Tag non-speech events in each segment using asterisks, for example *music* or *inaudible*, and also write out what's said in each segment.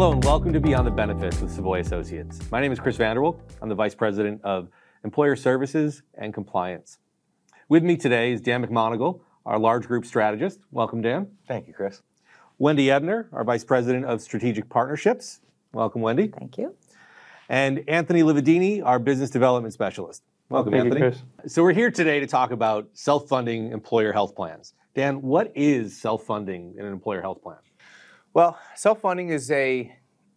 Hello and welcome to Beyond the Benefits with Savoy Associates. My name is Chris Vanderwolk. I'm the Vice President of Employer Services and Compliance. With me today is Dan McMonigle, our large group strategist. Welcome, Dan. Thank you, Chris. Wendy Ebner, our Vice President of Strategic Partnerships. Welcome, Wendy. Thank you. And Anthony Lividini, our Business Development Specialist. Welcome, Thank you, Anthony. Chris. So we're here today to talk about self-funding employer health plans. Dan, what is self-funding in an employer health plan? Well, self-funding is a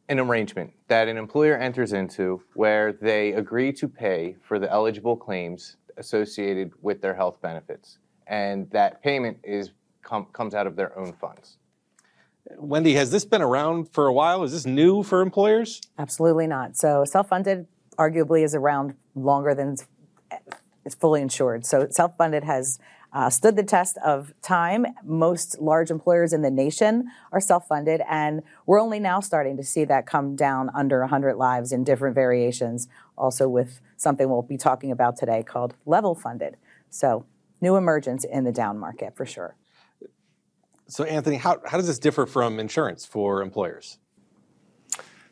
an arrangement that an employer enters into where they agree to pay for the eligible claims associated with their health benefits, and that payment is com- comes out of their own funds. Wendy, has this been around for a while? Is this new for employers? Absolutely not. So self-funded arguably is around longer than it's- it's fully insured. So self-funded has uh, stood the test of time. Most large employers in the nation are self-funded, and we're only now starting to see that come down under 100 lives in different variations. Also with something we'll be talking about today called level funded. So new emergence in the down market for sure. So, Anthony, how, how does this differ from insurance for employers?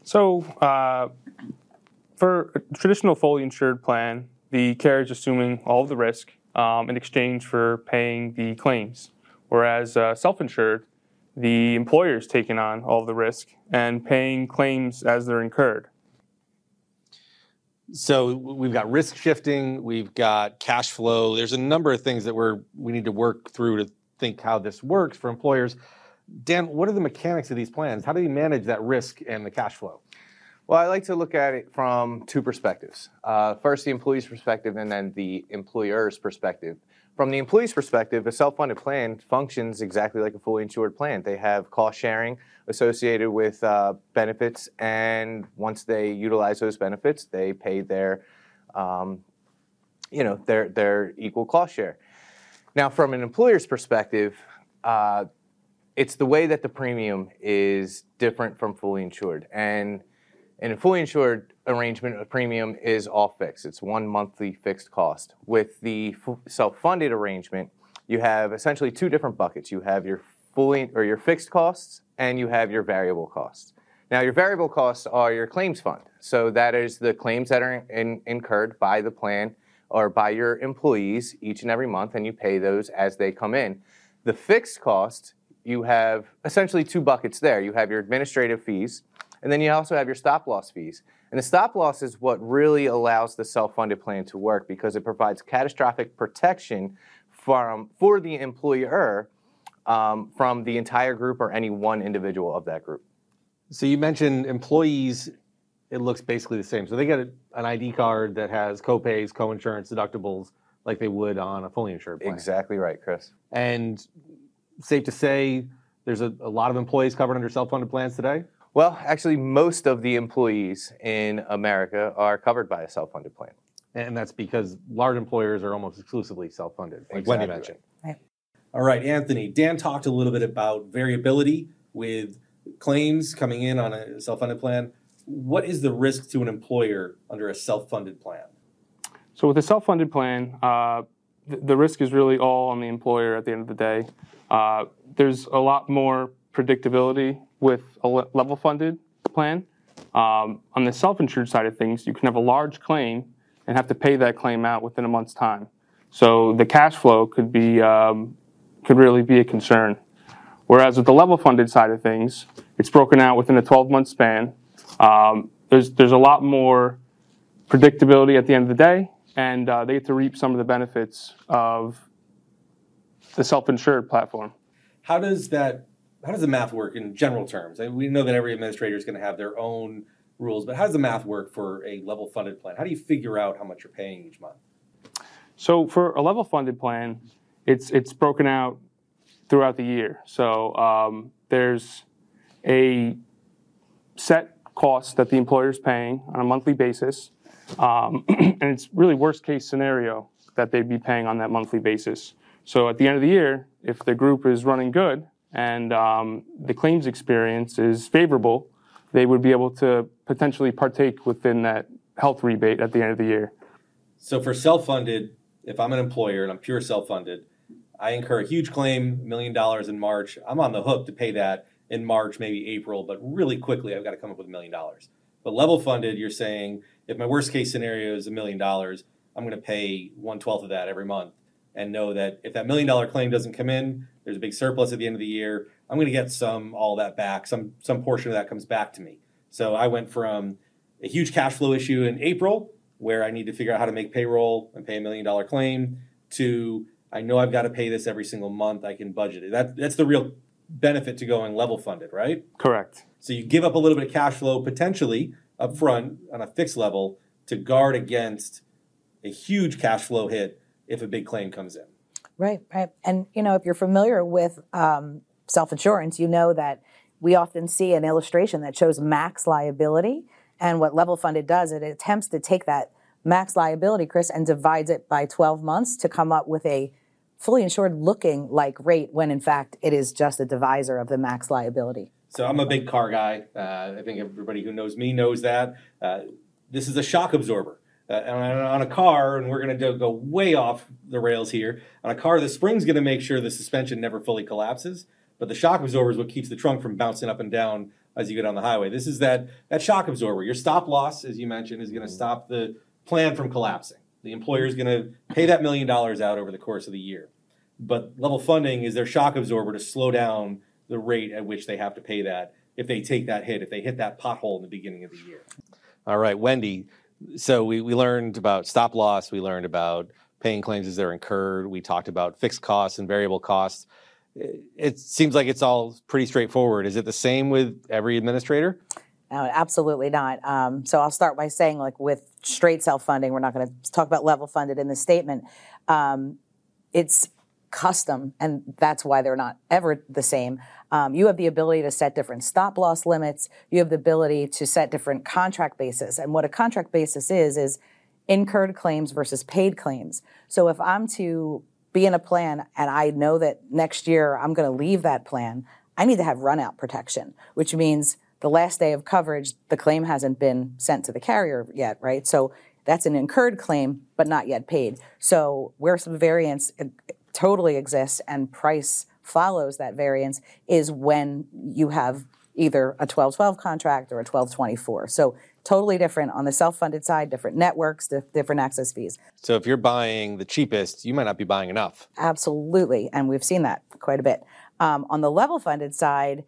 So, uh, for a traditional fully insured plan, the carrier is assuming all of the risk um, in exchange for paying the claims, whereas uh, self-insured, the employer is taking on all the risk and paying claims as they're incurred. So we've got risk shifting, we've got cash flow. There's a number of things that we're we need to work through to think how this works for employers. Dan, what are the mechanics of these plans? How do you manage that risk and the cash flow? Well, I like to look at it from two perspectives. Uh, first, the employee's perspective, and then the employer's perspective. From the employee's perspective, a self-funded plan functions exactly like a fully insured plan. They have cost sharing associated with uh, benefits, and once they utilize those benefits, they pay their, um, you know, their their equal cost share. Now, from an employer's perspective, uh, it's the way that the premium is different from fully insured, and in a fully insured arrangement, a premium is all fixed. It's one monthly fixed cost. With the f- self-funded arrangement, you have essentially two different buckets. You have your fully or your fixed costs and you have your variable costs. Now, your variable costs are your claims fund. So that is the claims that are in, incurred by the plan or by your employees each and every month, and you pay those as they come in. The fixed cost, you have essentially two buckets there. You have your administrative fees, and then you also have your stop loss fees. And the stop loss is what really allows the self-funded plan to work because it provides catastrophic protection from, for the employer um, from the entire group or any one individual of that group. So you mentioned employees. It looks basically the same. So they get a, an ID card that has copays, co-insurance, deductibles, like they would on a fully insured plan. Exactly right, Chris. And safe to say, there's a, a lot of employees covered under self-funded plans today. Well, actually, most of the employees in America are covered by a self-funded plan. And that's because large employers are almost exclusively self-funded, like Wendy Exactly mentioned. Right. All right, Anthony. Dan talked a little bit about variability with claims coming in on a self-funded plan. What is the risk to an employer under a self-funded plan? So, with a self-funded plan, uh, the, the risk is really all on the employer at the end of the day. Uh, there's a lot more predictability with a level-funded plan. Um, on the self-insured side of things, you can have a large claim and have to pay that claim out within a month's time. So the cash flow could be um, could really be a concern. Whereas with the level-funded side of things, it's broken out within a 12-month span. Um, there's there's a lot more predictability at the end of the day, and uh, they get to reap some of the benefits of the self-insured platform. How does that? How does the math work in general terms? I mean, we know that every administrator is going to have their own rules, but how does the math work for a level-funded plan? How do you figure out how much you're paying each month? So for a level funded plan, it's it's broken out throughout the year. So um, there's a set cost that the employer is paying on a monthly basis, um, *clears throat* and it's really worst case scenario that they'd be paying on that monthly basis. So at the end of the year, if the group is running good and um, the claims experience is favorable, they would be able to potentially partake within that health rebate at the end of the year. So for self-funded, if I'm an employer and I'm pure self-funded, I incur a huge claim, million dollars in March. I'm on the hook to pay that in March, maybe April, but really quickly I've got to come up with a million dollars. But level funded, you're saying if my worst case scenario is a million dollars, I'm going to pay one twelfth of that every month, and know that if that million dollar claim doesn't come in, there's a big surplus at the end of the year. I'm going to get some all that back. Some some portion of that comes back to me. So I went from a huge cash flow issue in April, where I need to figure out how to make payroll and pay a million dollar claim, to I know I've got to pay this every single month. I can budget it. That that's the real benefit to going level funded, right? Correct. So you give up a little bit of cash flow potentially up front on a fixed level to guard against a huge cash flow hit if a big claim comes in. Right, right. And, you know, if you're familiar with um, self insurance, you know that we often see an illustration that shows max liability. And what level funded does, it attempts to take that max liability, Chris, and divides it by 12 months to come up with a fully insured looking like rate when in fact it is just a divisor of the max liability. So I'm a big car guy. Uh, I think everybody who knows me knows that. Uh, this is a shock absorber. Uh, on, on a car, and we're going to go way off the rails here. On a car, the spring's going to make sure the suspension never fully collapses, but the shock absorber is what keeps the trunk from bouncing up and down as you go down the highway. This is that that shock absorber. Your stop loss, as you mentioned, is going to stop the plan from collapsing. The employer is going to pay that million dollars out over the course of the year, but level funding is their shock absorber to slow down the rate at which they have to pay that if they take that hit, if they hit that pothole in the beginning of the year. All right, Wendy. So we, we learned about stop loss. We learned about paying claims as they're incurred. We talked about fixed costs and variable costs. It seems like it's all pretty straightforward. Is it the same with every administrator? No, absolutely not. Um, so I'll start by saying, like with straight self funding, we're not going to talk about level funded in the statement. Um, it's custom, and that's why they're not ever the same. Um, you have the ability to set different stop loss limits. You have the ability to set different contract basis. And what a contract basis is, is incurred claims versus paid claims. So if I'm to be in a plan and I know that next year I'm going to leave that plan, I need to have run out protection, which means the last day of coverage, the claim hasn't been sent to the carrier yet, right? So that's an incurred claim, but not yet paid. So where some variance totally exists and price follows that variance is when you have either a 1212 contract or a 1224. So totally different on the self-funded side, different networks, different access fees. So if you're buying the cheapest, you might not be buying enough. Absolutely, and we've seen that quite a bit. Um, on the level-funded side,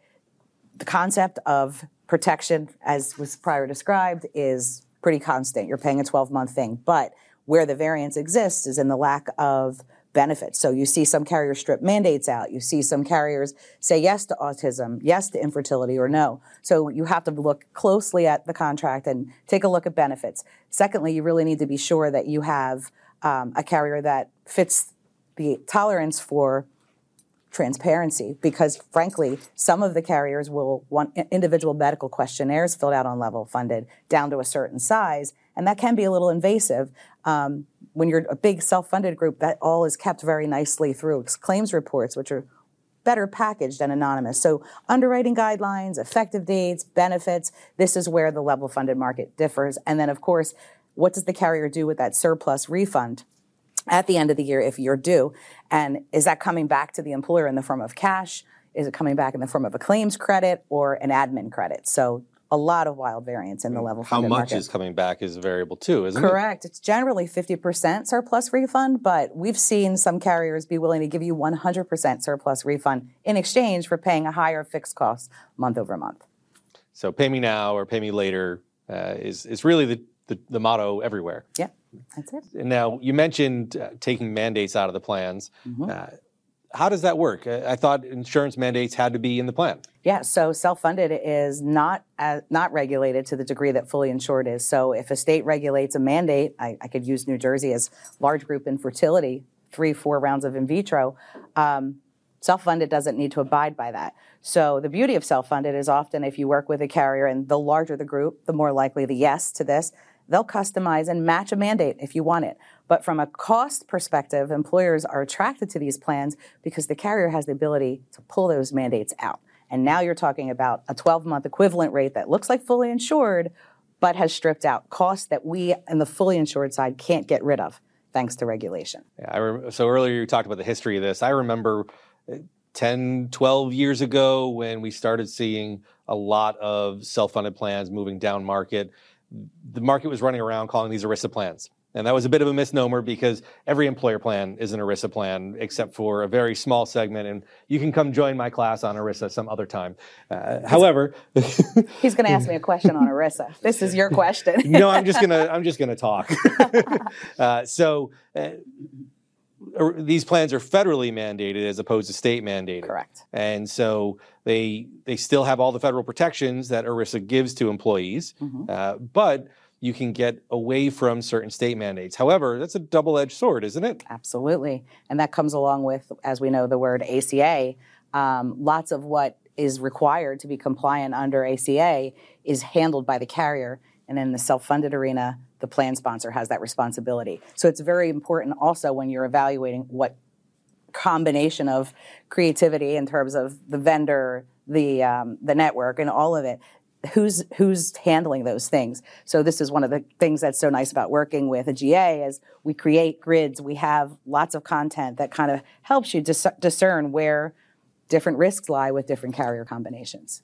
the concept of protection, as was prior described, is pretty constant. You're paying a 12-month thing, but where the variance exists is in the lack of benefits. So you see some carriers strip mandates out. You see some carriers say yes to autism, yes to infertility, or no. So you have to look closely at the contract and take a look at benefits. Secondly, you really need to be sure that you have um, a carrier that fits the tolerance for transparency because frankly some of the carriers will want individual medical questionnaires filled out on level funded down to a certain size and that can be a little invasive um, when you're a big self-funded group, that all is kept very nicely through claims reports, which are better packaged and anonymous. So underwriting guidelines, effective dates, benefits, this is where the level funded market differs. And then of course, what does the carrier do with that surplus refund? At the end of the year, if you're due, and is that coming back to the employer in the form of cash? Is it coming back in the form of a claims credit or an admin credit? So a lot of wild variance in the level How much market. is coming back is a variable too, isn't Correct. it? Correct. It's generally 50% surplus refund, but we've seen some carriers be willing to give you 100% surplus refund in exchange for paying a higher fixed cost month over month. So pay me now or pay me later uh, is, is really the, the, the, motto everywhere. Yeah, that's it. Now, you mentioned uh, taking mandates out of the plans. Mm-hmm. Uh, how does that work? I thought insurance mandates had to be in the plan. Yeah, so self-funded is not uh, not regulated to the degree that fully insured is. So if a state regulates a mandate, I, I could use New Jersey as large group infertility, three, four rounds of in vitro. Um, self-funded doesn't need to abide by that. So the beauty of self-funded is often if you work with a carrier, and the larger the group, the more likely the yes to this. They'll customize and match a mandate if you want it. But from a cost perspective, employers are attracted to these plans because the carrier has the ability to pull those mandates out. And now you're talking about a 12 month equivalent rate that looks like fully insured, but has stripped out costs that we in the fully insured side can't get rid of thanks to regulation. Yeah, so earlier you talked about the history of this. I remember uh, 10, 12 years ago when we started seeing a lot of self-funded plans moving down market, the market was running around calling these ERISA plans. And that was a bit of a misnomer because every employer plan is an ERISA plan, except for a very small segment. And you can come join my class on ERISA some other time. Uh, however, *laughs* he's going to ask me a question on ERISA. *laughs* This is your question. *laughs* no, I'm just gonna I'm just gonna talk. uh, so. Uh, these plans are federally mandated as opposed to state mandated. Correct. And so they they still have all the federal protections that ERISA gives to employees, mm-hmm. uh, but you can get away from certain state mandates. However, that's a double-edged sword, isn't it? Absolutely, and that comes along with, as we know, the word ACA. Um, lots of what is required to be compliant under ACA is handled by the carrier, and in the self-funded arena, the plan sponsor has that responsibility. So it's very important also when you're evaluating what combination of creativity in terms of the vendor, the um, the network, and all of it. Who's who's handling those things? So this is one of the things that's so nice about working with a GA is we create grids. We have lots of content that kind of helps you dis- discern where different risks lie with different carrier combinations.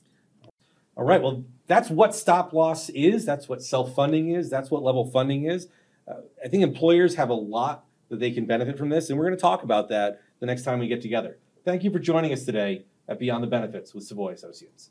All right. Well, that's what stop loss is. That's what self funding is. That's what level funding is. Uh, I think employers have a lot that they can benefit from this, and we're going to talk about that the next time we get together. Thank you for joining us today at Beyond the Benefits with Savoy Associates.